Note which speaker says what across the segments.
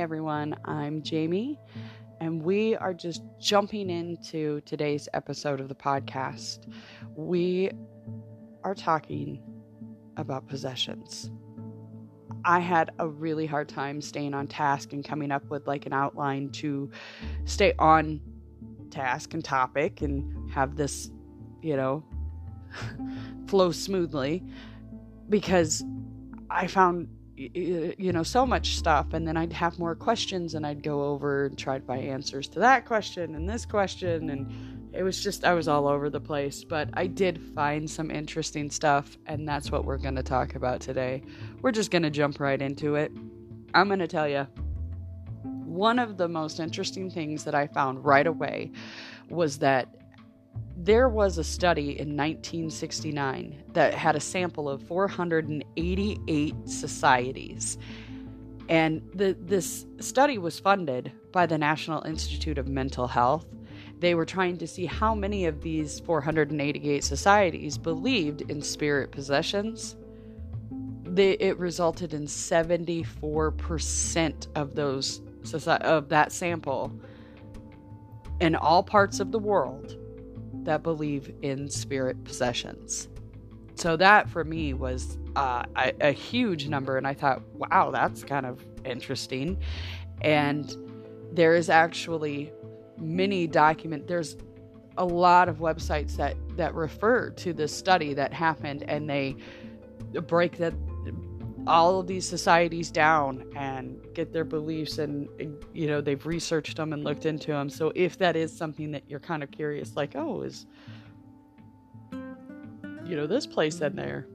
Speaker 1: everyone. I'm Jamie, and we are just jumping into today's episode of the podcast. We are talking about possessions. I had a really hard time staying on task and coming up with like an outline to stay on task and topic and have this, you know, flow smoothly because I found you know so much stuff and then i'd have more questions and i'd go over and try to find answers to that question and this question and it was just i was all over the place. But i did find some interesting stuff and that's what we're going to talk about today. We're just going to jump right into it. I'm going to tell you one of the most interesting things that i found right away was that there was a study in 1969 that had a sample of 488 societies. And the, this study was funded by the National Institute of Mental Health. They were trying to see how many of these 488 societies believed in spirit possessions. It resulted in 74% of those of that sample in all parts of the world that believe in spirit possessions. So that for me was uh, a, a huge number, and I thought, wow, that's kind of interesting. And there is actually many document. There's a lot of websites that that refer to this study that happened, and they break that all of these societies down and get their beliefs and you know they've researched them and looked into them so if that is something that you're kind of curious like oh is you know this place in there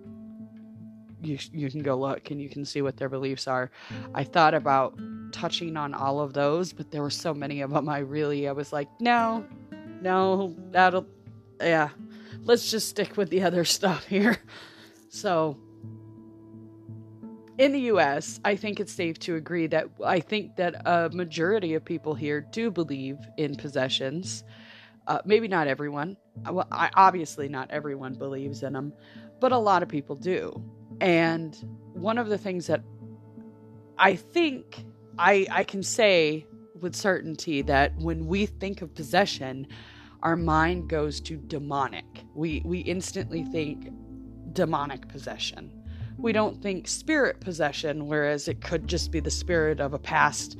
Speaker 1: you you can go look and you can see what their beliefs are. I thought about touching on all of those but there were so many of them i really i was like no no that'll yeah let's just stick with the other stuff here. So in the US, I think it's safe to agree that I think that a majority of people here do believe in possessions. Uh, maybe not everyone. Well, I, obviously, not everyone believes in them, but a lot of people do. And one of the things that I think I, I can say with certainty that when we think of possession, our mind goes to demonic. We, we instantly think demonic possession we don't think spirit possession, whereas it could just be the spirit of a past,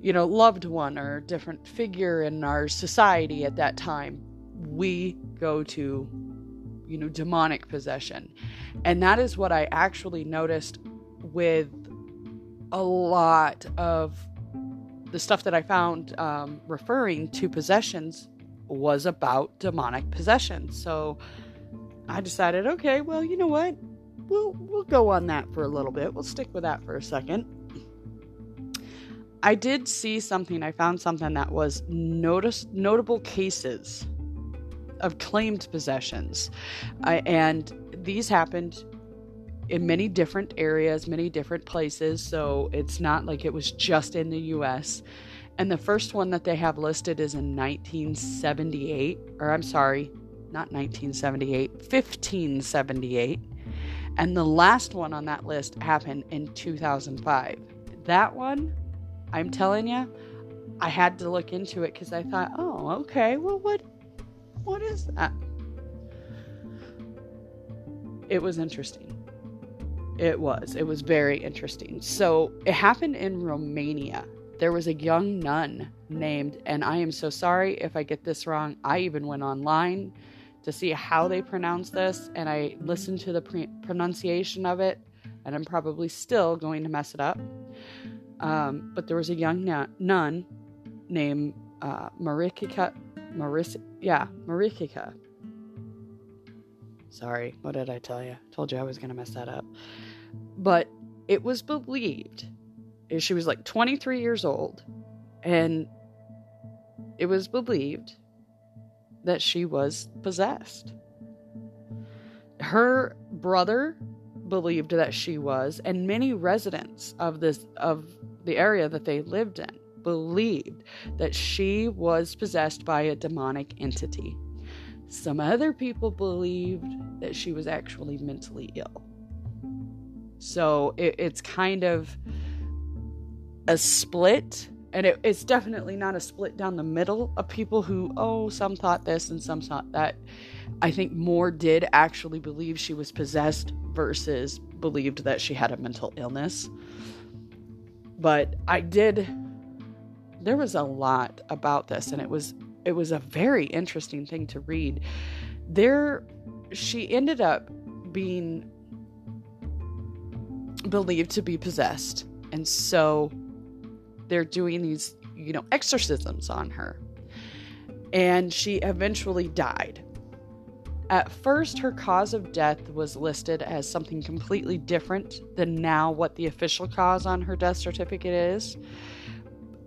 Speaker 1: you know, loved one or different figure in our society at that time. We go to, you know, demonic possession. And that is what I actually noticed with a lot of the stuff that I found um, referring to possessions was about demonic possession. So I decided, okay, well, you know what? We'll we'll go on that for a little bit. We'll stick with that for a second. I did see something. I found something that was notice notable cases of claimed possessions, uh, and these happened in many different areas, many different places. So it's not like it was just in the U.S. And the first one that they have listed is in 1978, or I'm sorry, not 1978, 1578. And the last one on that list mm. happened in 2005. That one, I'm telling you, I had to look into it because I thought, oh, okay, well, what, what is that? It was interesting. It was. It was very interesting. So it happened in Romania. There was a young nun named, and I am so sorry if I get this wrong. I even went online to see how they pronounce this, and I listened to the pre- pronunciation of it, and I'm probably still going to mess it up. Um, but there was a young nun named uh, Marikika, Maris, yeah, Marikika. Sorry, what did I tell you? told you I was going to mess that up. But it was believed, she was like 23 years old, and it was believed that she was possessed. Her brother believed that she was, and many residents of this of the area that they lived in believed that she was possessed by a demonic entity. Some other people believed that she was actually mentally ill. So it, it's kind of a split and it, it's definitely not a split down the middle of people who oh some thought this and some thought that. I think more did actually believe she was possessed versus believed that she had a mental illness. But i did there was a lot about this and it was it was a very interesting thing to read. There she ended up being believed to be possessed. And so they're doing these, you know, exorcisms on her. And she eventually died. At first, her cause of death was listed as something completely different than now what the official cause on her death certificate is.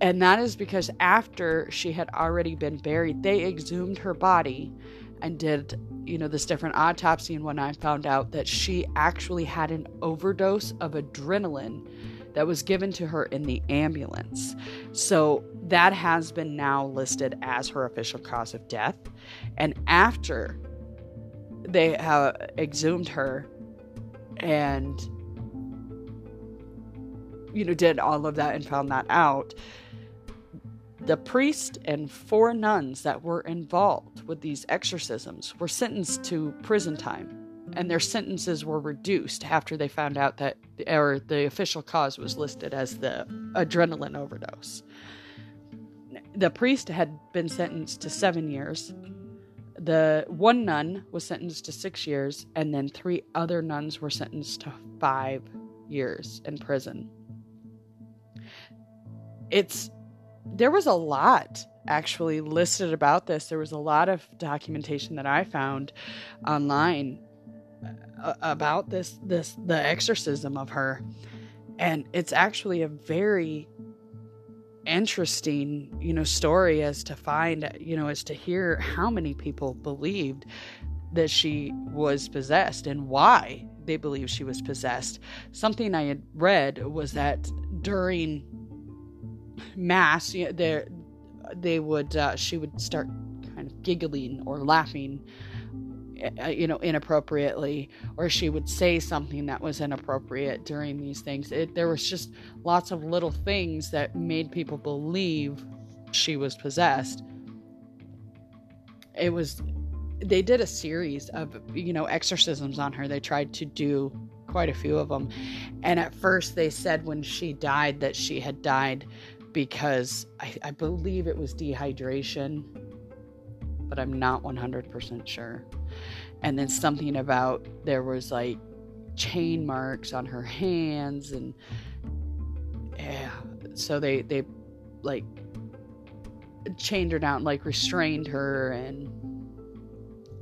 Speaker 1: And that is because after she had already been buried, they exhumed her body and did, you know, this different autopsy. And when I found out that she actually had an overdose of adrenaline that was given to her in the ambulance. So that has been now listed as her official cause of death. And after they have exhumed her and you know did all of that and found that out the priest and four nuns that were involved with these exorcisms were sentenced to prison time and their sentences were reduced after they found out that or the official cause was listed as the adrenaline overdose. The priest had been sentenced to 7 years. The one nun was sentenced to 6 years and then three other nuns were sentenced to 5 years in prison. It's there was a lot actually listed about this. There was a lot of documentation that I found online about this this the exorcism of her. And it's actually a very interesting you know story as to find you know as to hear how many people believed that she was possessed and why they believed she was possessed. Something i had read was that during mass you know, there they would uh, she would start kind of giggling or laughing Uh, you know inappropriately or she would say something that was inappropriate during these things. It, there was just lots of little things that made people believe she was possessed. It was they did a series of you know exorcisms on her. They tried to do quite a few of them and at first they said when she died that she had died because I, I believe it was dehydration but i'm not 100% sure and then something about there was like chain marks on her hands and yeah. So they they like chained her down like restrained her and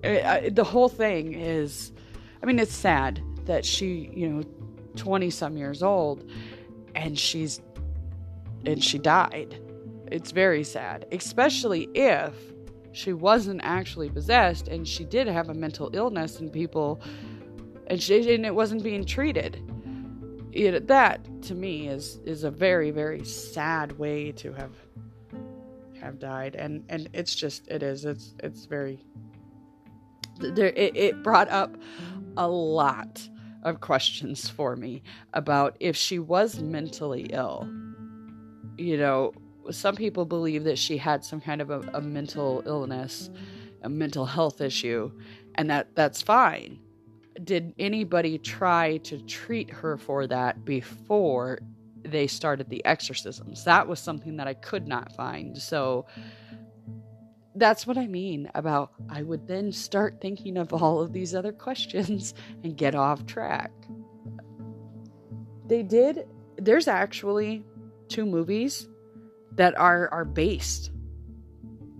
Speaker 1: it, I, the whole thing is i mean it's sad that she you know 20 some years old and she's and she died. It's very sad especially if she wasn't actually possessed and she did have a mental illness and people and she and it wasn't being treated. It, that to me is is a very very sad way to have have died and and it's just it is it's it's very there it, it brought up a lot of questions for me about if she was mentally ill you know some people believe that she had some kind of a, a mental illness, a mental health issue, and that that's fine. Did anybody try to treat her for that before they started the exorcisms? That was something that I could not find. So that's what I mean about I would then start thinking of all of these other questions and get off track. They did, there's actually two movies that are are based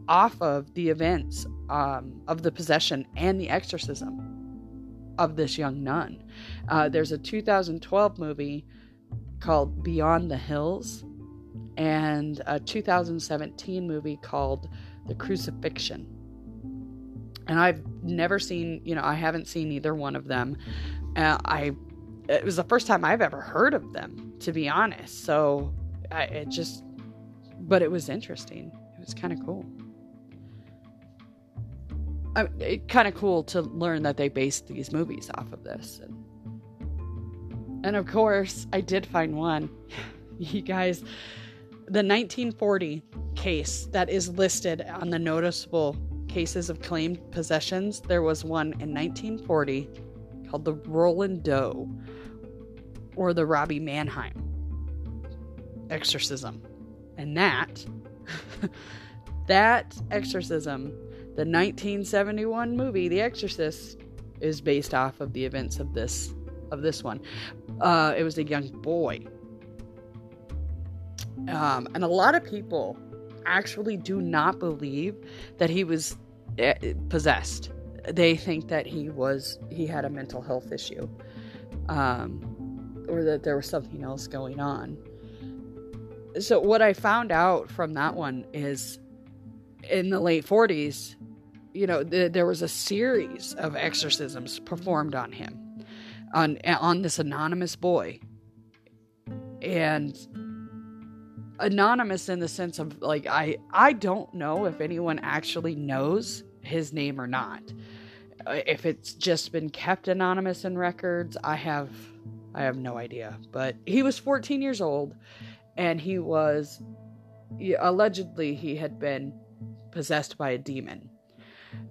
Speaker 1: off of the events um, of the possession and the exorcism of this young nun. Uh, there's a 2012 movie called Beyond the Hills and a 2017 movie called The Crucifixion. And I've never seen, you know, I haven't seen either one of them. Uh, I it was the first time I've ever heard of them, to be honest. So I, it just but it was interesting. It was kind of cool. I, it kind of cool to learn that they based these movies off of this. And, and of course, I did find one. you guys, the 1940 case that is listed on the noticeable cases of claimed possessions, there was one in 1940 called the Roland Doe or the Robbie Mannheim exorcism. And that, that exorcism, the 1971 movie, The Exorcist, is based off of the events of this of this one. Uh, it was a young boy, um, and a lot of people actually do not believe that he was uh, possessed. They think that he was he had a mental health issue, um, or that there was something else going on so what I found out from that one is in the late 40s, you know, th- there was a series of exorcisms performed on him, on on this anonymous boy, and anonymous in the sense of like I I don't know if anyone actually knows his name or not. Uh, if it's just been kept anonymous in records, I have I have no idea. But he was 14 years old and he was allegedly he had been possessed by a demon.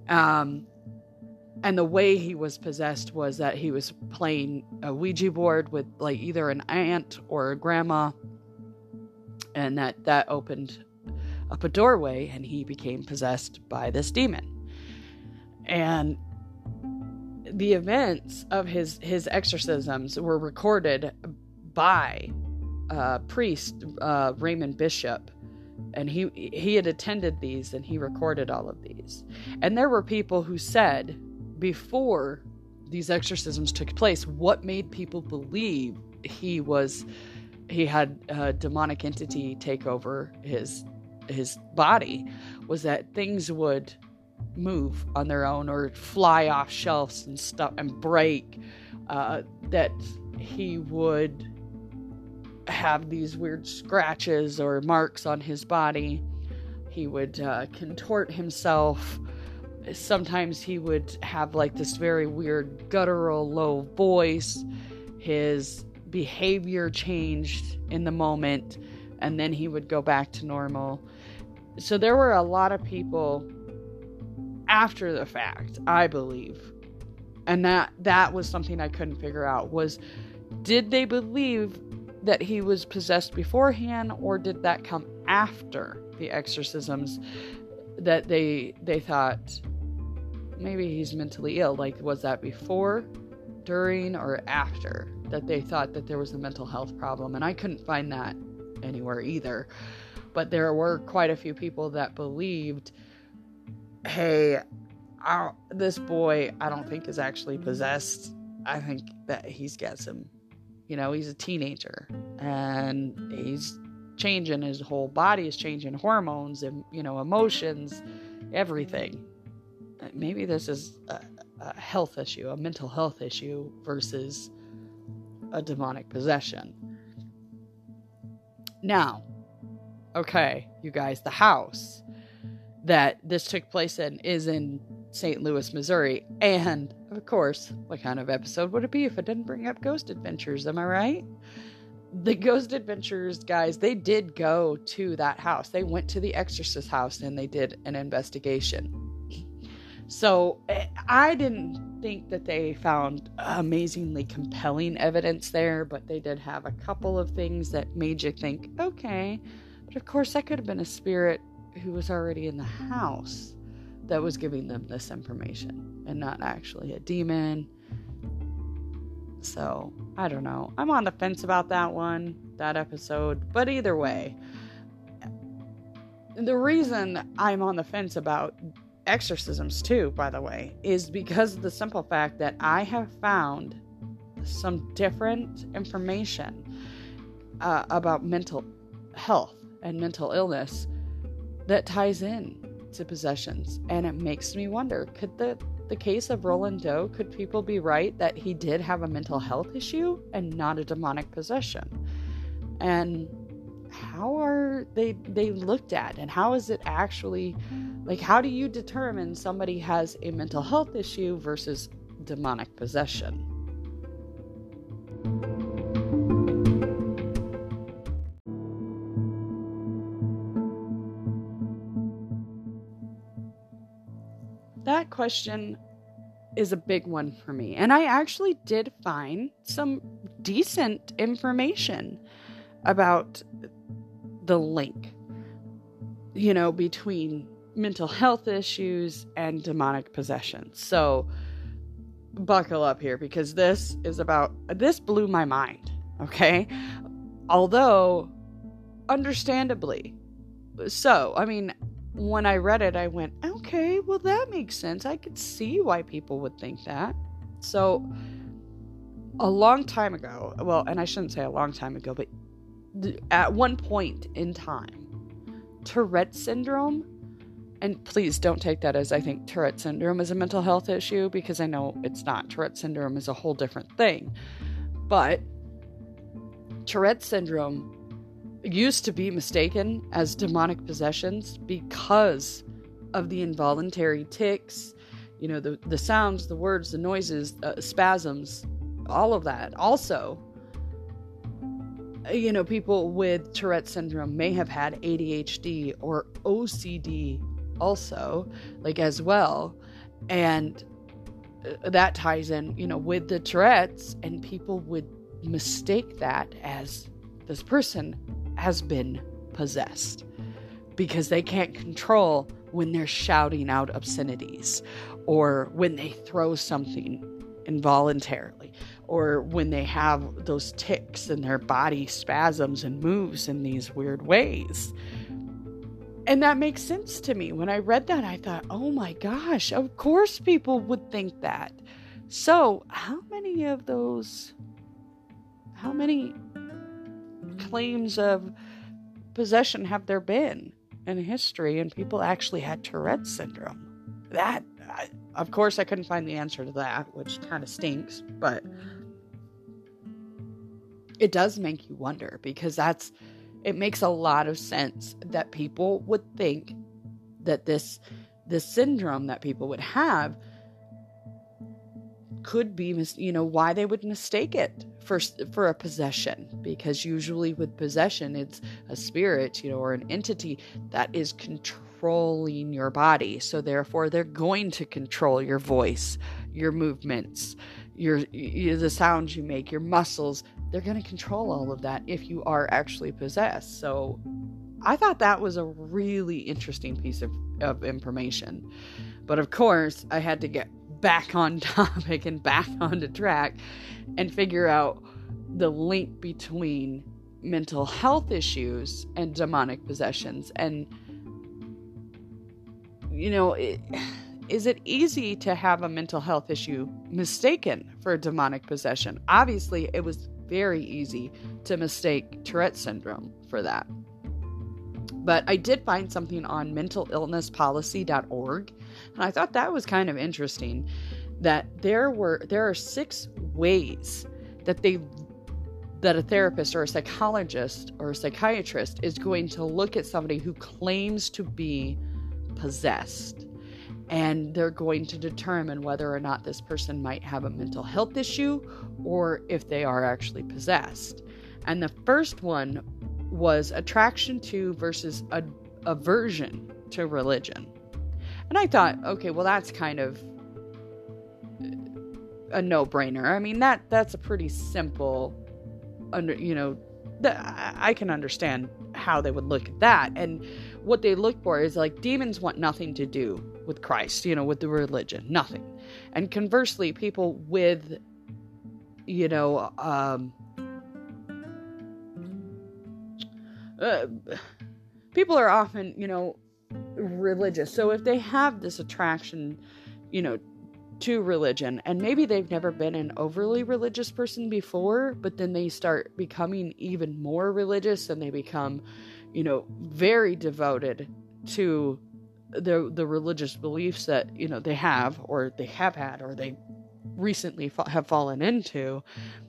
Speaker 1: Um, and the way he was possessed was that he was playing a Ouija board with like either an aunt or a grandma, and that that opened up a doorway, and he became possessed by this demon. And the events of his his exorcisms were recorded by uh, priest uh, Raymond Bishop, and he he had attended these and he recorded all of these. And there were people who said before these exorcisms took place, what made people believe he was he had a demonic entity take over his his body was that things would move on their own or fly off shelves and stuff and break uh, that he would have these weird scratches or marks on his body. He would uh, contort himself. Sometimes he would have like this very weird guttural low voice. His behavior changed in the moment and then he would go back to normal. So there were a lot of people after the fact, I believe. And that that was something I couldn't figure out was did they believe that he was possessed beforehand or did that come after the exorcisms that they they thought maybe he's mentally ill? Like was that before during or after that they thought that there was a mental health problem? And I couldn't find that anywhere either. But there were quite a few people that believed hey this boy I don't think is actually possessed. I think that he's got some you know, he's a teenager and he's changing his whole body is changing hormones and, you know, emotions, everything. Uh, maybe this is a, a health issue, a mental health issue versus a demonic possession. Now, okay, you guys, the house that this took place in is in St. Louis, Missouri. And of course, what kind of episode would it be if it didn't bring up Ghost Adventures? Am I right? The Ghost Adventures guys, they did go to that house. They went to the Exorcist house and they did an investigation. So eh, I didn't think that they found amazingly compelling evidence there, but they did have a couple of things that made you think, okay. But of course, that could have been a spirit who was already in the house that was giving them this information and not actually a demon. So, I don't know. I'm on the fence about that one, that episode. But either way, the reason I'm on the fence about exorcisms, too, by the way, is because of the simple fact that I have found some different information uh, about mental health and mental illness that ties in to possessions. And it makes me wonder could the, the case of Roland Doe, could people be right that he did have a mental health issue and not a demonic possession? And how are they they looked at and how is it actually like how do you determine somebody has a mental health issue versus demonic possession question is a big one for me. And I actually did find some decent information about the link, you know, between mental health issues and demonic possession. So buckle up here because this is about, this blew my mind, okay? Although, understandably, so, I mean, when I read it, I went, okay, well, that makes sense. I could see why people would think that. So, a long time ago, well, and I shouldn't say a long time ago, but th- at one point in time, Tourette syndrome, and please don't take that as I think Tourette syndrome is a mental health issue because I know it's not. Tourette syndrome is a whole different thing. But Tourette syndrome used to be mistaken as demonic possessions because of the involuntary tics, you know, the, the sounds, the words, the noises, uh, spasms, all of that. Also, you know, people with Tourette syndrome may have had ADHD or OCD also, like as well. And uh, that ties in, you know, with the Tourette's, and people would mistake that as this person has been possessed because they can't control when they're shouting out obscenities or when they throw something involuntarily or when they have those tics and their body spasms and moves in these weird ways. And that makes sense to me. When I read that, I thought, oh my gosh, of course people would think that. So, how many of those, how many claims of possession have there been in history and people actually had Tourette syndrome? That, I, of course, I couldn't find the answer to that, which kind of stinks, but it does make you wonder because that's, it makes a lot of sense that people would think that this, this syndrome that people would have could be, mis- you know, why they would mistake it for for a possession because usually with possession it's a spirit, you know, or an entity that is controlling your body. So therefore they're going to control your voice, your movements, your, your the sounds you make, your muscles. They're going to control all of that if you are actually possessed. So I thought that was a really interesting piece of, of information. But of course, I had to get back on topic and back onto track and figure out the link between mental health issues and demonic possessions. And you know it, is it easy to have a mental health issue mistaken for a demonic possession? Obviously it was very easy to mistake tourette syndrome for that. But i did find something on mentalillnesspolicy.org and I thought that was kind of interesting that there were there are six ways that they that a therapist or a psychologist or a psychiatrist is going to look at somebody who claims to be possessed and they're going to determine whether or not this person might have a mental health issue or if they are actually possessed. And the first one was attraction to versus a, aversion to religion. And I thought, okay, well, that's kind of a no-brainer. I mean, that that's a pretty simple, under you know, I can understand how they would look at that. And what they look for is like demons want nothing to do with Christ, you know, with the religion, nothing. And conversely, people with, you know, um, uh, people are often, you know, religious. So if they have this attraction, you know, to religion, and maybe they've never been an overly religious person before, but then they start becoming even more religious and they become, you know, very devoted to the the religious beliefs that, you know, they have or they have had or they recently fa- have fallen into,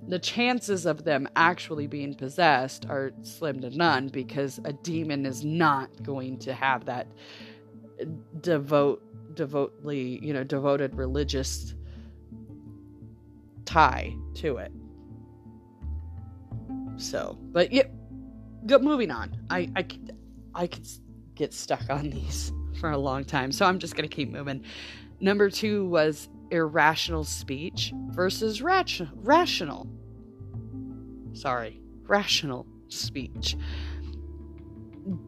Speaker 1: the chances of them actually being possessed are slim to none because a demon is not going to have that uh, devote devotedly, you know, devoted religious tie to it. So, but yeah, good. Moving on. I I I could get stuck on these for a long time, so I'm just gonna keep moving. Number two was irrational speech versus rat- rational. Sorry, rational speech.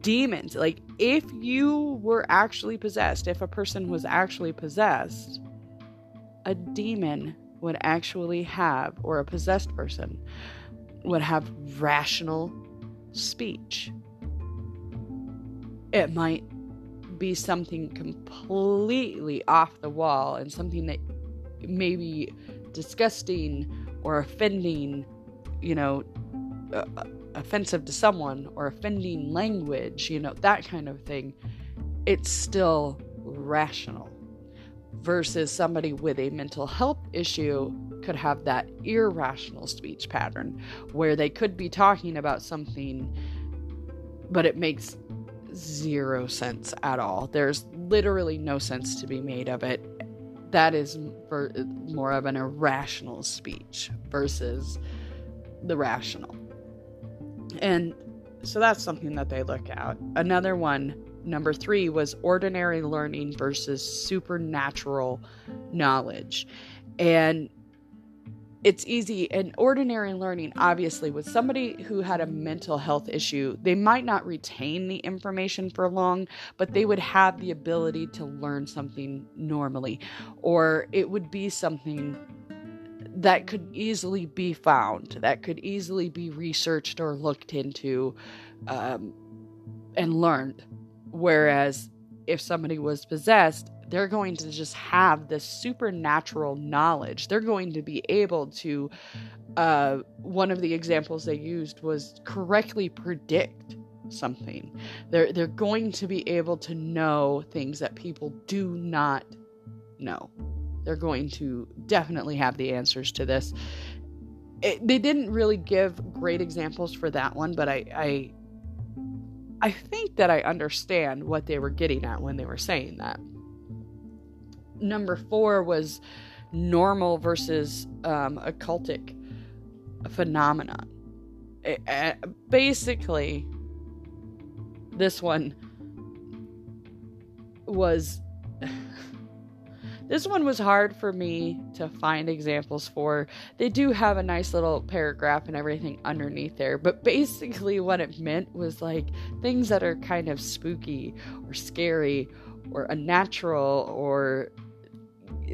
Speaker 1: Demons, like if you were actually possessed, if a person was actually possessed, a demon would actually have, or a possessed person would have rational speech. It might be something completely off the wall and something that may be disgusting or offending, you know, uh, offensive to someone or offending language, you know, that kind of thing. It's still rational versus somebody with a mental health issue could have that irrational speech pattern where they could be talking about something but it makes zero sense at all. There's literally no sense to be made of it. That is more of an irrational speech versus the rational. And so that's something that they look at. Another one number three was ordinary learning versus supernatural knowledge. And it's easy and ordinary learning obviously with somebody who had a mental health issue they might not retain the information for long but they would have the ability to learn something normally or it would be something that could easily be found that could easily be researched or looked into um, and learned. Whereas if somebody was possessed, they're going to just have this supernatural knowledge. They're going to be able to, uh, one of the examples they used was correctly predict something. They're, they're going to be able to know things that people do not know. They're going to definitely have the answers to this. It, they didn't really give great examples for that one, but I, I I think that I understand what they were getting at when they were saying that. Number four was normal versus um, occultic phenomenon. Basically, this one was this one was hard for me to find examples for. They do have a nice little paragraph and everything underneath there, but basically, what it meant was like things that are kind of spooky or scary or unnatural or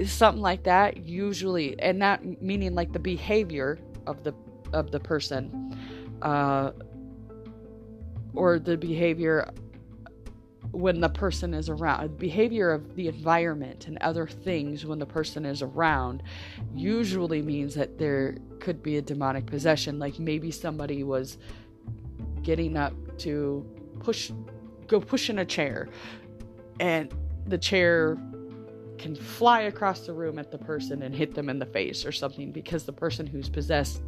Speaker 1: something like that usually and that meaning like the behavior of the of the person uh or the behavior when the person is around behavior of the environment and other things when the person is around usually means that there could be a demonic possession like maybe somebody was getting up to push go push in a chair and the chair can fly across the room at the person and hit them in the face or something because the person who's possessed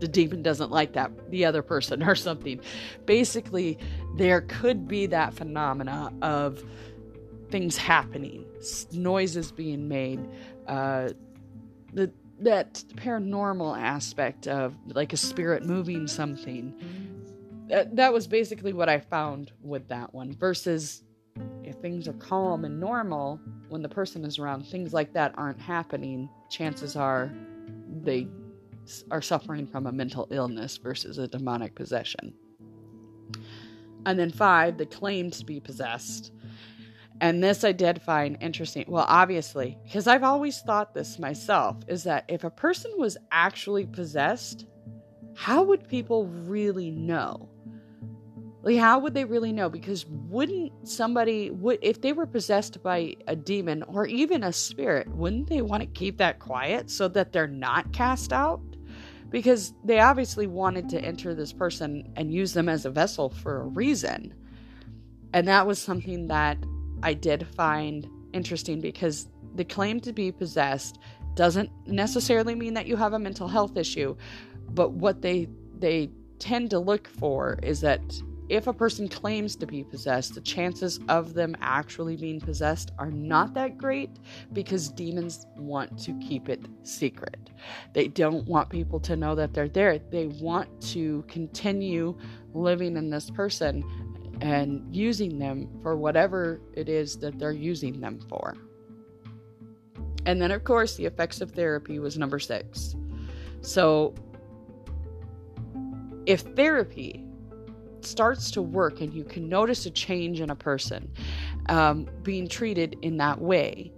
Speaker 1: the demon doesn't like that the other person or something. Basically there could be that phenomena of things happening noises being made uh, the that paranormal aspect of like a spirit moving something. That, that was basically what i found with that one versus if things are calm and normal when the person is around things like that aren't happening chances are they are suffering from a mental illness versus a demonic possession. And then five, the claim to be possessed. And this I did find interesting. Well, obviously, because I've always thought this myself, is that if a person was actually possessed, how would people really know? Like, how would they really know? Because wouldn't somebody would if they were possessed by a demon or even a spirit, wouldn't they want to keep that quiet so that they're not cast out? because they obviously wanted to enter this person and use them as a vessel for a reason. And that was something that I did find interesting because the claim to be possessed doesn't necessarily mean that you have a mental health issue, but what they they tend to look for is that if a person claims to be possessed, the chances of them actually being possessed are not that great because demons want to keep it secret. They don't want people to know that they're there. They want to continue living in this person and using them for whatever it is that they're using them for. And then, of course, the effects of therapy was number six. So, if therapy starts to work and you can notice a change in a person um, being treated in that way,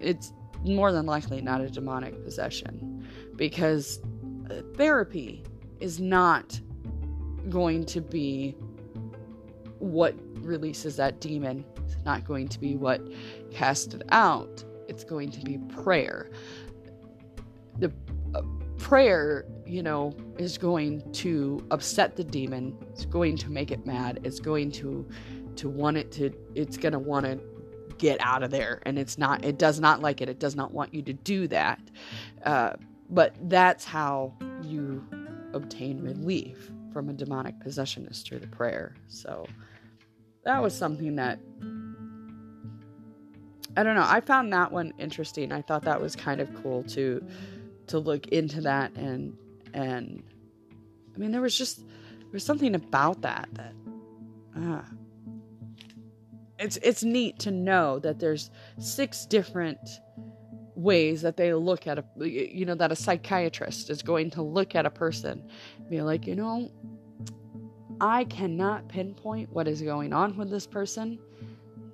Speaker 1: it's more than likely not a demonic possession because uh, therapy is not going to be what releases that demon. It's not going to be what casts it out. It's going to be prayer. The uh, prayer, you know, is going to upset the demon. It's going to make it mad. It's going to to want it to it's going to want to get out of there and it's not it does not like it it does not want you to do that uh, but that's how you obtain relief from a demonic possession is through the prayer so that was something that i don't know i found that one interesting i thought that was kind of cool to to look into that and and i mean there was just there was something about that that uh, it's it's neat to know that there's six different ways that they look at a you know that a psychiatrist is going to look at a person be like you know i cannot pinpoint what is going on with this person.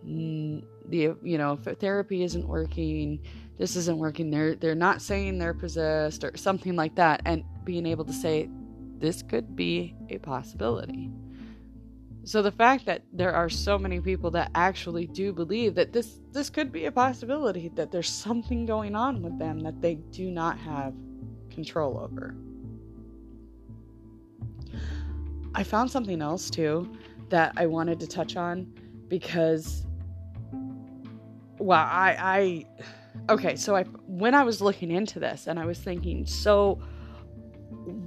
Speaker 1: The you know if therapy isn't working this isn't working. They're they're not saying they're possessed or something like that. And being able to say this could be a possibility. So the fact that there are so many people that actually do believe that this this could be a possibility that there's something going on with them that they do not have control over. I found something else too that I wanted to touch on because well, I I okay, so I when I was looking into this and I was thinking, so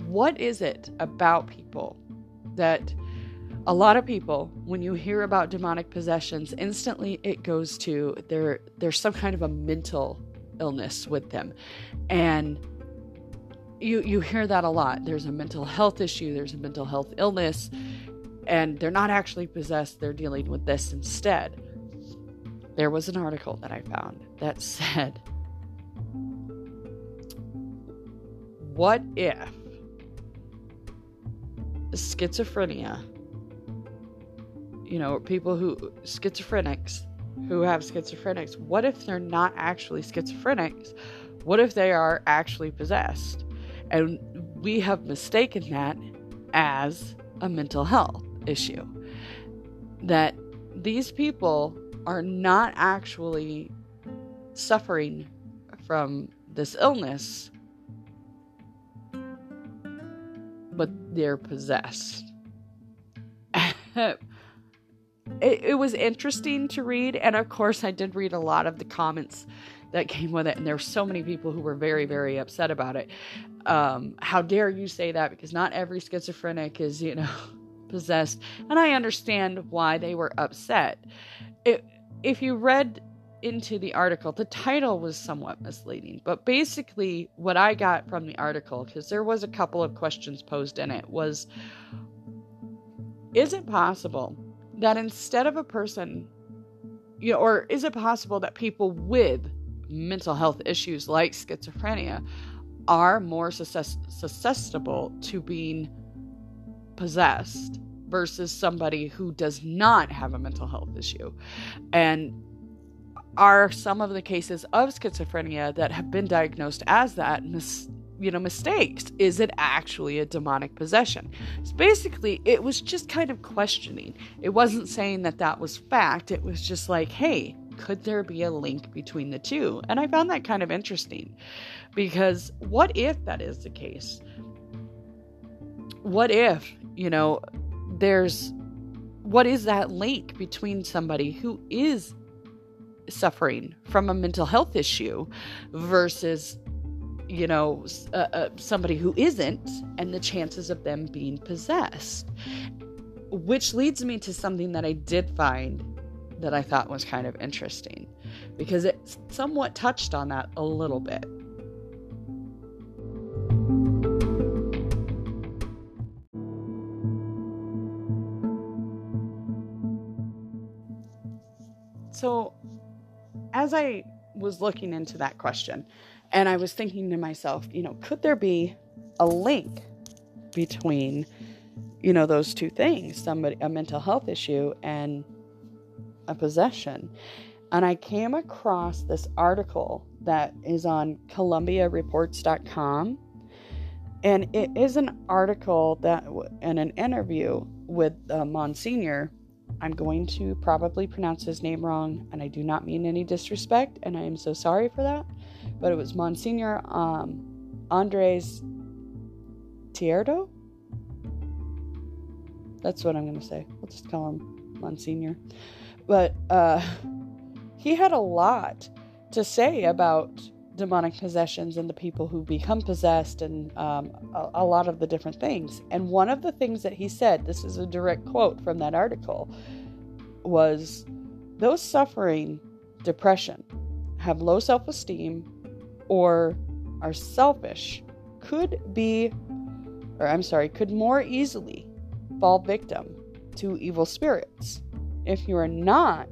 Speaker 1: what is it about people that a lot of people when you hear about demonic possessions instantly it goes to there there's some kind of a mental illness with them. And you you hear that a lot. There's a mental health issue there's a mental health illness and they're not actually possessed they're dealing with this instead there was an article that i found that said what if schizophrenia you know, people who schizophrenics who have schizophrenics, what if they're not actually schizophrenics? What if they are actually possessed? And we have mistaken that as a mental health issue. That these people are not actually suffering from this illness, but they're possessed. it, it was interesting to read. And of course, I did read a lot of the comments that came with it. And there were so many people who were very, very upset about it. Um, how dare you say that? Because not every schizophrenic is, you know, possessed. And I understand why they were upset. It, if you read into the article, the title was somewhat misleading. But basically, what I got from the article, because there was a couple of questions posed in it, was Is it possible that instead of a person, you know, or is it possible that people with mental health issues like schizophrenia are more susceptible to being possessed versus somebody who does not have a mental health issue? And are some of the cases of schizophrenia that have been diagnosed as that mis- you know, mistakes. Is it actually a demonic possession? So basically, it was just kind of questioning. It wasn't saying that that was fact. It was just like, hey, could there be a link between the two? And I found that kind of interesting because what if that is the case? What if, you know, there's what is that link between somebody who is suffering from a mental health issue versus you know, uh, uh, somebody who isn't, and the chances of them being possessed. Which leads me to something that I did find that I thought was kind of interesting because it somewhat touched on that a little bit. So, as I was looking into that question and I was thinking to myself, you know, could there be a link between, you know, those two things, somebody a mental health issue and a possession? And I came across this article that is on colombiareports.com and it is an article that in an interview with uh, Monsignor I'm going to probably pronounce his name wrong, and I do not mean any disrespect, and I am so sorry for that. But it was Monsignor um, Andres Tierdo. That's what I'm going to say. We'll just call him Monsignor. But uh, he had a lot to say about demonic possessions and the people who become possessed and um, a, a, lot of the different things. And one of the things that he said, this is a direct quote from that article, was those suffering depression have low self esteem or are selfish could be, or I'm sorry, could more easily fall victim to evil spirits. If you are not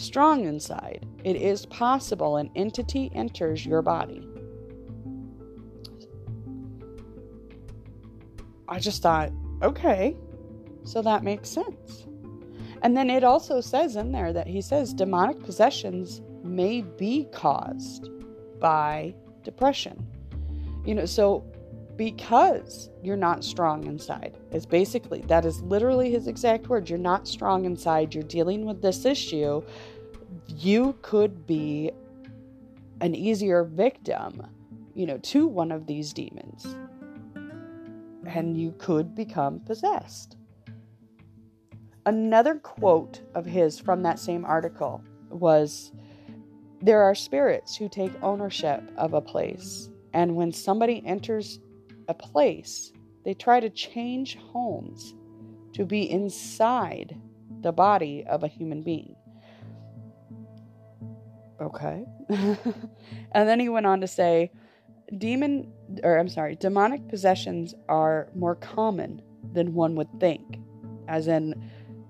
Speaker 1: strong inside, it is possible an entity enters your body. I just thought, okay, so that makes sense. And then it also says in there that he says demonic possessions may be caused by depression. You know, so because you're not strong inside, is basically that is literally his exact words. You're not strong inside, you're dealing with this issue you could be an easier victim, you know, to one of these demons. And you could become possessed. Another quote of his from that same article was There are spirits who take ownership of a place, and when somebody enters a place, they try to change homes to be inside the body of a human being. Okay. and then he went on to say, demon, or I'm sorry, demonic possessions are more common than one would think. As in,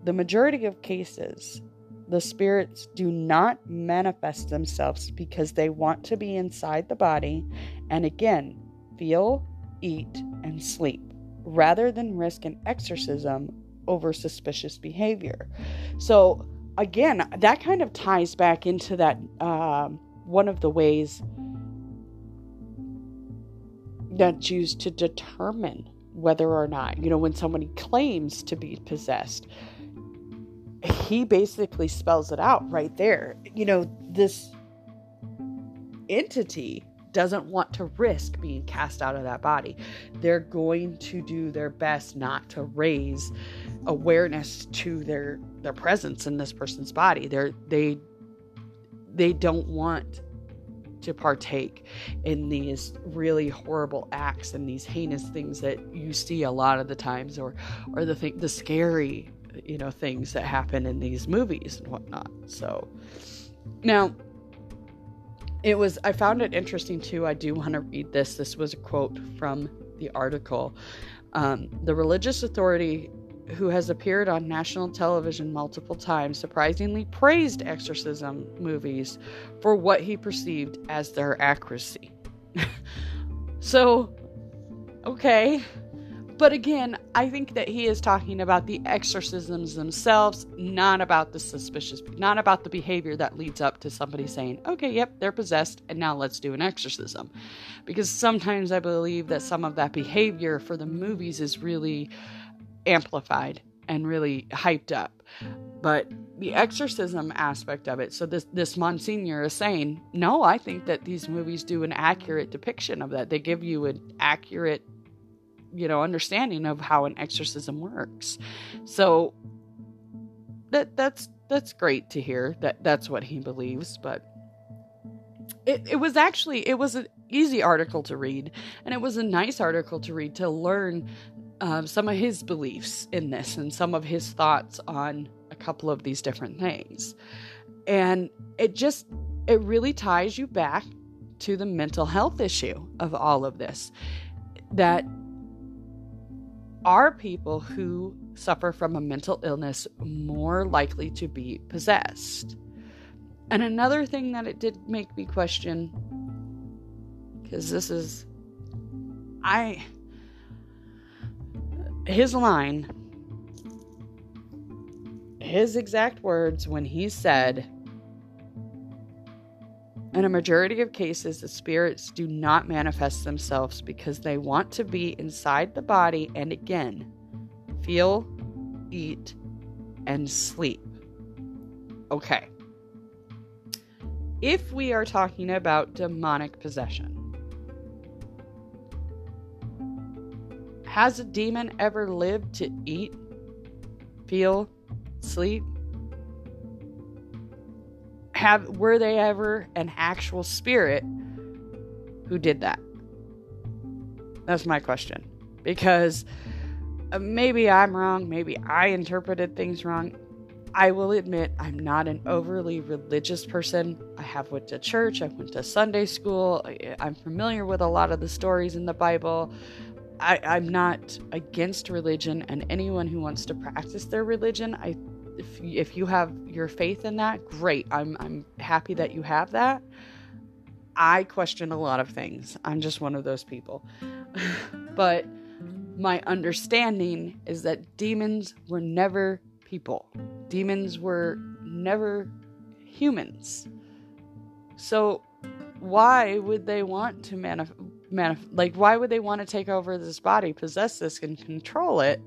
Speaker 1: the majority of cases, the spirits do not manifest themselves because they want to be inside the body and again feel, eat, and sleep rather than risk an exorcism over suspicious behavior. So, again, that kind of ties back into that um, one of the ways that used to determine whether or not, you know, when somebody claims to be possessed, he basically spells it out right there. You know, this entity doesn't want to risk being cast out of that body. They're going to do their best not to raise awareness to their their presence in this person's body. They're they they don't want to partake in these really horrible acts and these heinous things that you see a lot of the times or or the thing the scary you know things that happen in these movies and whatnot so now it was i found it interesting too i do want to read this. This was a quote from the article. Um, the religious authority who has appeared on national television multiple times surprisingly praised exorcism movies for what he perceived as their accuracy. So okay but again, I think that he is talking about the exorcisms themselves, not about the suspicious, not about the behavior that leads up to somebody saying, okay, yep, they're possessed, and now let's do an exorcism. Because sometimes I believe that some of that behavior for the movies is really amplified and really hyped up. But the exorcism aspect of it, so this this Monsignor is saying, no, I think that these movies do an accurate depiction of that. They give you an accurate you know understanding of how an exorcism works. So that that's that's great to hear that that's what he believes but it, it was actually it was an easy article to read and it was a nice article to read to learn uh, some of his beliefs in this and some of his thoughts on a couple of these different things. And it just it really ties you back to the mental health issue of all of this that are people who suffer from a mental illness more likely to be possessed? And another thing that it did make me question, because this is, I, his line, his exact words when he said, in a mm. majority of cases, the spirits do not manifest themselves because they want to be inside the body and again feel, eat, and sleep. Okay. If we are talking about demonic possession, has a demon ever lived to eat, feel, sleep? Have were they ever an actual spirit who did that? That's my question. Because uh, maybe I'm wrong, maybe I interpreted things wrong. I will admit I'm not an overly religious person. I have went to church, I went to Sunday school. I'm familiar with a lot of the stories in the Bible. I, am not against religion, and anyone who wants to practice their religion, I if if you have your faith in that, great. I'm I'm happy that you have that. I question a lot of things. I'm just one of those people. but my understanding is that demons were never people. Demons were never humans. So why would they want to manif- manif- like why would they want to take over this body, possess this and control it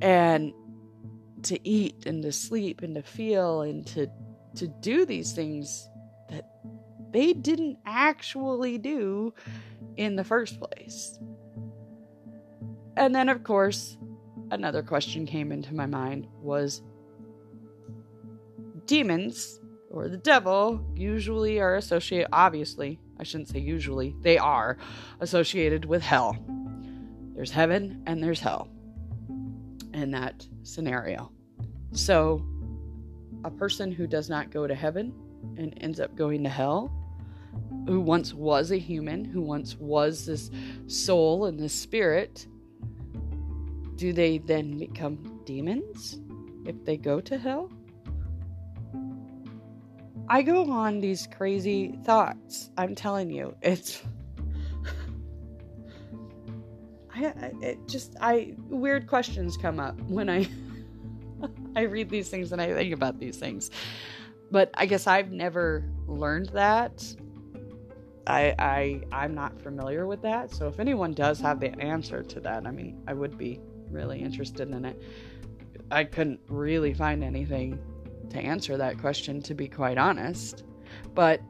Speaker 1: and to eat and to sleep and to feel and to to do these things that they didn't actually do in the first place. And then of course, another question came into my mind was demons or the devil usually are associated obviously, I shouldn't say usually, they are associated with hell. There's heaven and there's hell in that scenario. So, a person who does not go to heaven and ends up going to hell, who once was a human, who once was this soul and this spirit, do they then become demons if they go to hell? I go on these crazy thoughts. I'm telling you, it's. I, it just I weird questions come up when I I read these things and I think about these things. But I guess I've never learned that. I I I'm not familiar with that. So if anyone does have the answer to that, I mean, I would be really interested in it. I couldn't really find anything to answer that question to be quite honest. But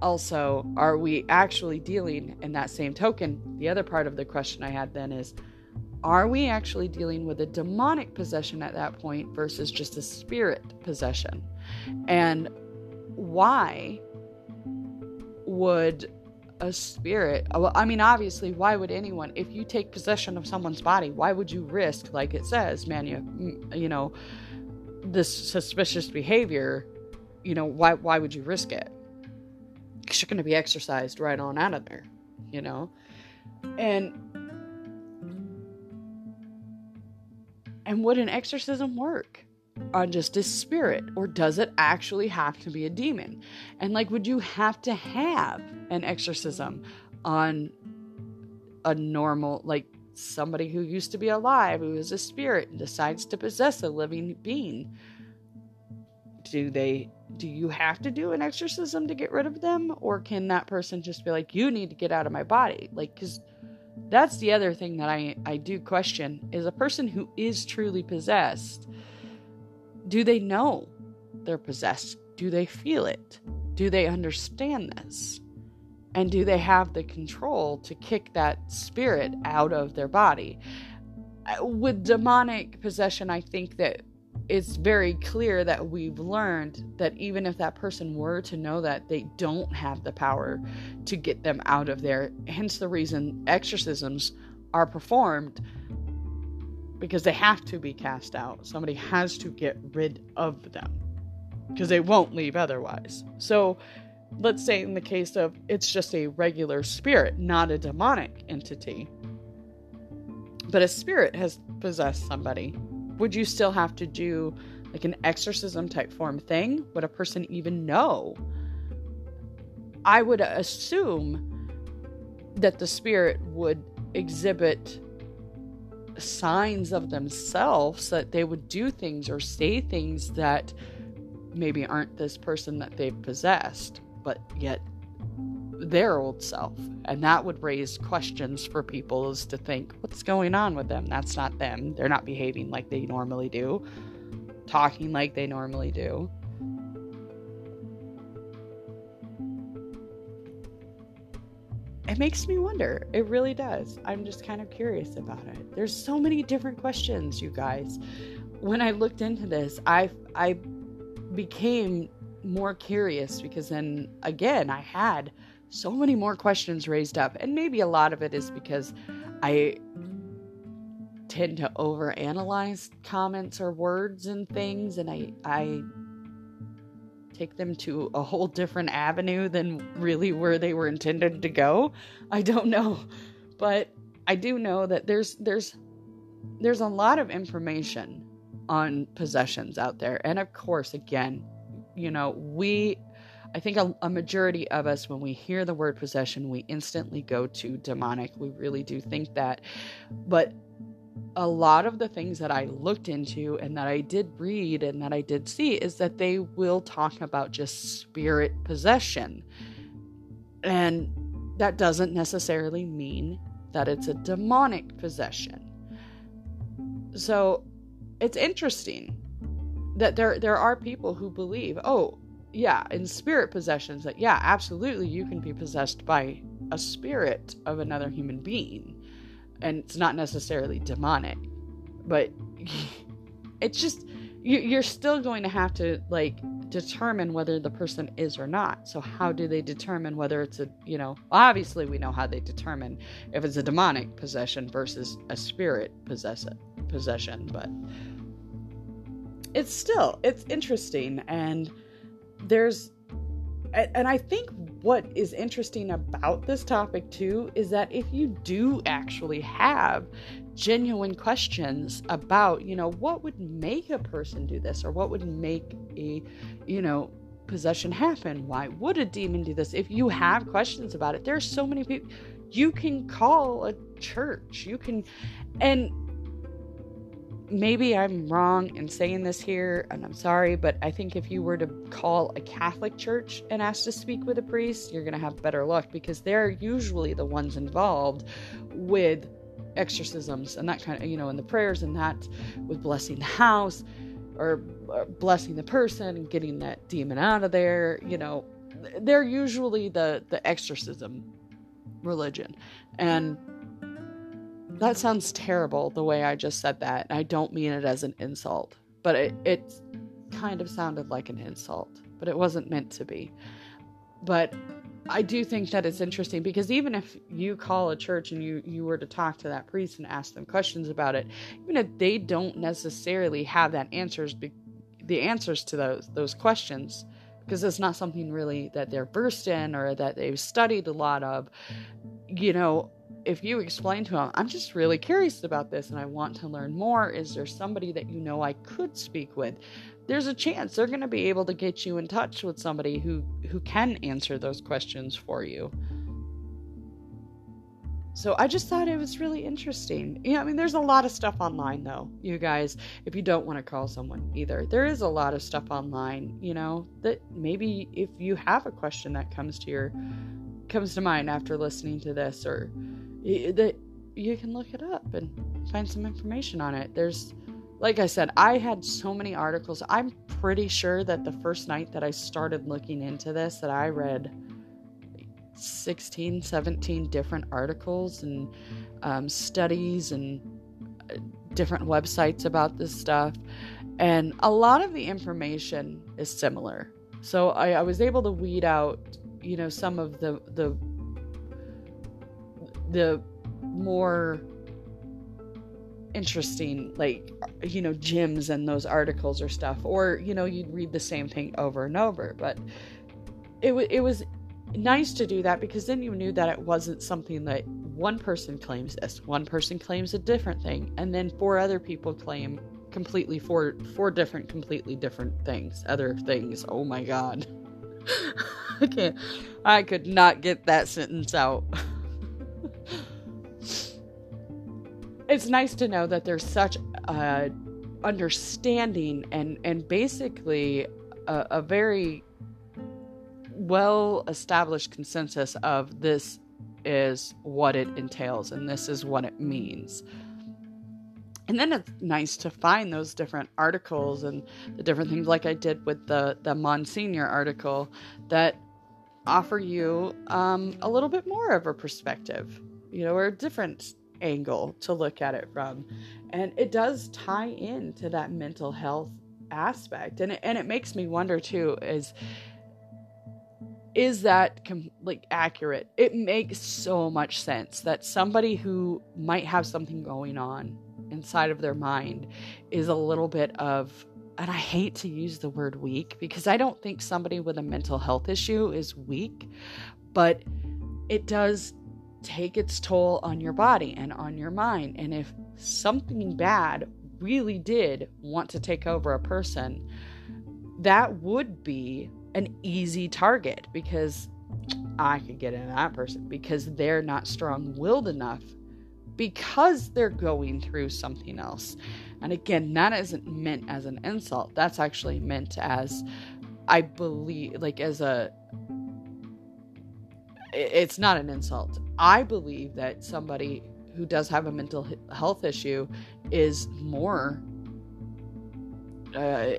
Speaker 1: also, are we actually dealing in that same token? The other part of the question I had then is are we actually dealing with a demonic possession at that point versus just a spirit possession? And why would a spirit i mean obviously why would anyone if you take possession of someone's body why would you risk like it says man you, you know this suspicious behavior you know why why would you risk it you're going to be exorcised right on out of there you know and And would an exorcism work on just a spirit? Or does it actually have to be a demon? And like, would you have to have an exorcism on a normal, like somebody who used to be alive, who is a spirit and decides to possess a living being? Do they do you have to do an exorcism to get rid of them or can that person just be like you need to get out of my body like cuz that's the other thing that I, I do question is a person who is truly possessed, do they know they're possessed? Do they feel it? Do they understand this? And do they have the control to kick that spirit out of their body? Uh, with demonic possession, I think that it's very clear that we've learned that even if that person were to know that they don't have the power to get them out of there. Hence the reason exorcisms are performed because they have to be cast out. Somebody has to get rid of them because they won't leave otherwise. So let's say in the case of it's just a regular spirit not a demonic entity but a spirit has possessed somebody would you still have to do like an exorcism type form thing, would a person even know? I would assume that the spirit would exhibit signs of themselves that they would do things or say things that maybe aren't this person that they've possessed, but yet their old self. And that would raise questions for people as to think, what's going on with them? That's not them. They're not behaving like they normally do, talking like they normally do. It makes me wonder. It really does. I'm just kind of curious about it. There's so many different questions, you guys. When I looked into this, I I became more curious because then again, I had so many more questions raised up. And maybe a lot of it is because I tend to overanalyze comments or words and things and I I take them to a whole different avenue than really where they were intended to go. I don't know. But I do know that there's there's there's a lot of information on possessions out there. And of course, again, you know, we I think a, a, majority of us, when we hear the word possession, we instantly go to demonic. We really do think that. But a lot of the things that I looked into and that I did read and that I did see is that they will talk about just spirit possession. And that doesn't necessarily mean that it's a demonic possession. So it's interesting that there there are people who believe, oh, yeah, in spirit possessions that yeah, absolutely you can be possessed by a spirit of another human being and it's not necessarily demonic, but it's just you, are still going to have to like determine whether the person is or not. So how do they determine whether it's a you know obviously we know how they determine if it's a demonic possession versus a spirit possession possession, but it's still it's interesting and there's and I think what is interesting about this topic too is that if you do actually have genuine questions about, you know, what would make a person do this or what would make a, you know, possession happen? Why would a demon do this? If you have questions about it, there's so many people you can call a church. You can and maybe I'm wrong in saying this here, and I'm sorry, but I think if you were to call a Catholic church and ask to speak with a priest, you're going to have better luck because they're usually the ones involved with exorcisms and that kind of, you know, and the prayers and that with blessing the house or, blessing the person and getting that demon out of there, you know, they're usually the the exorcism religion. And that sounds terrible the way I just said that. I don't mean it as an insult, but it, it kind of sounded like an insult, but it wasn't meant to be. But I do think that it's interesting because even if you call a church and you, you were to talk to that priest and ask them questions about it, even if they don't necessarily have that answers, be, the answers to those those questions, because it's not something really that they're versed in or that they've studied a lot of, you know, if you explain to them, I'm just really curious about this and I want to learn more, is there somebody that you know I could speak with? There's a chance they're going to be able to get you in touch with somebody who who can answer those questions for you. So I just thought it was really interesting. Yeah, I mean, there's a lot of stuff online, though, you guys, if you don't want to call someone either. There is a lot of stuff online, you know, that maybe if you have a question that comes to your comes to mind after listening to this or that you can look it up and find some information on it. There's, like I said, I had so many articles. I'm pretty sure that the first night that I started looking into this, that I read 16, 17 different articles and um, studies and uh, different websites about this stuff. And a lot of the information is similar. So I, I was able to weed out, you know, some of the the the more interesting like you know gyms and those articles or stuff or you know you'd read the same thing over and over but it, w- it was nice to do that because then you knew that it wasn't something that one person claims this one person claims a different thing and then four other people claim completely four four different completely different things other things. Oh my god. I can't i could not get that sentence out. It's nice to know that there's such a understanding and and basically a, a very well established consensus of this is what it entails and this is what it means. And then it's nice to find those different articles and the different things like i did with the the monsignor article that offer you um, a little bit more of a perspective you know or a different angle to look at it from. And it does tie into that mental health aspect. And it, and it makes me wonder too is is that com- like accurate it makes so much sense that somebody who might have something going on inside of their mind is a little bit of and I hate to use the word weak because I don't think somebody with a mental health issue is weak, but it does take its toll on your body and on your mind. And if something bad really did want to take over a person, that would be an easy target because I could get in that person because they're not strong willed enough because they're going through something else. And again, that isn't meant as an insult. That's actually meant as, I believe, like as a it's not an insult. I believe that somebody who does have a mental health issue is more uh,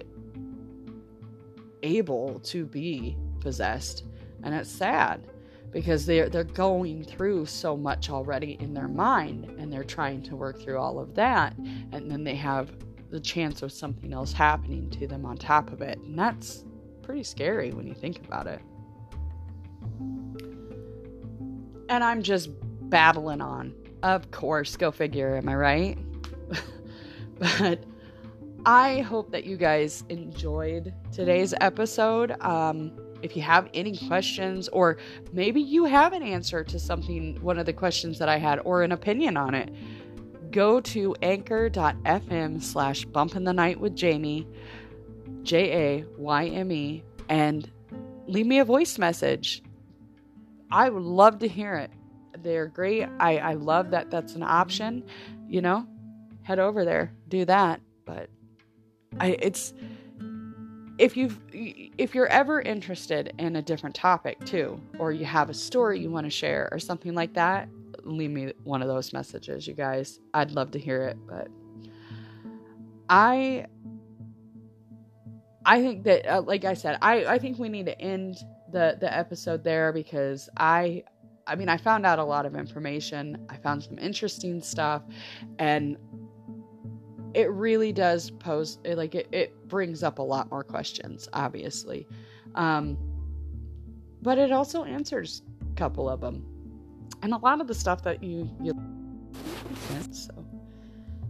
Speaker 1: able to be possessed, and it's sad because they're they're going through so much already in their mind, and they're trying to work through all of that, and then they have the chance of something else happening to them on top of it, and that's pretty scary when you think about it and I'm just babbling on. Of course, go figure, am I right? but I hope that you guys enjoyed today's episode. Um, if you have any questions, or maybe you have an answer to something, one of the questions that I had, or an opinion on it, go to anchor.fm slash bump in the night with Jayme, J A Y M E, and leave me a voice message. I would love to hear it. They're great. I, I love that that's an option. You know, head over there, do that. But I it's if you if you're ever interested in a different topic too, or you have a story you want to share or something like that, leave me one of those messages, you guys. I'd love to hear it. But I I think that, uh, like I said, I, I think we need to end the the episode there because I I mean I found out a lot of information. I found some interesting stuff and it really does pose like it, it brings up a lot more questions obviously um, but it also answers a couple of them and a lot of the stuff that you you so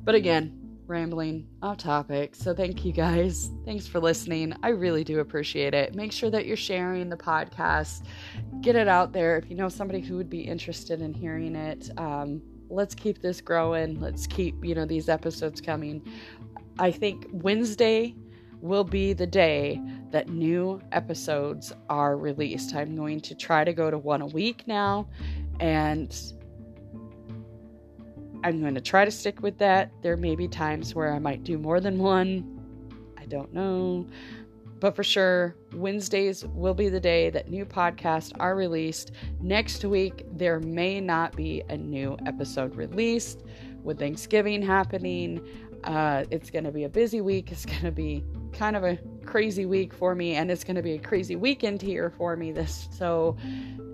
Speaker 1: but again rambling off topic. So thank you guys. Thanks for listening. I really do appreciate it. Make sure that you're sharing the podcast. Get it out there. If you know somebody who would be interested in hearing it, um, let's keep this growing. Let's keep, you know, these episodes coming. I think Wednesday will be the day that new episodes are released. I'm going to try to go to one a week now and I'm going to try to stick with that. There may be times where I might do more than one. I don't know. But for sure, Wednesdays will be the day that new podcasts are released. Next week, there may not be a new episode released. With Thanksgiving happening, uh, it's going to be a busy week. It's going to be kind of a crazy week for me, and it's going to be a crazy weekend here for me. This so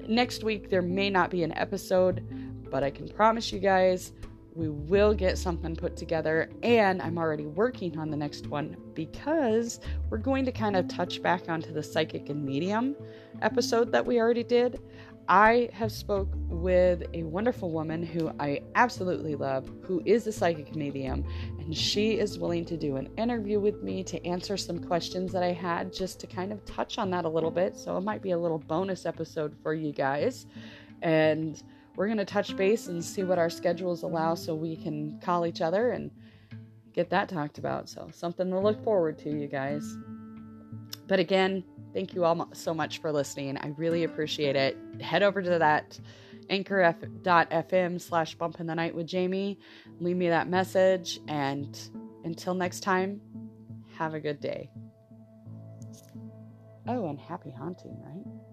Speaker 1: next week there may not be an episode, but I can promise you guys we will get something put together and i'm already working on the next one because we're going to kind of touch back onto the psychic and medium episode that we already did. I have spoke with a wonderful woman who i absolutely love who is a psychic medium and she is willing to do an interview with me to answer some questions that i had just to kind of touch on that a little bit. So it might be a little bonus episode for you guys. And we're going to touch base and see what our schedules allow so we can call each other and get that talked about. So, something to look forward to, you guys. But again, thank you all so much for listening. I really appreciate it. Head over to that anchor.fm slash bump in the night with Jayme. Leave me that message. And until next time, have a good day. Oh, and happy haunting, right?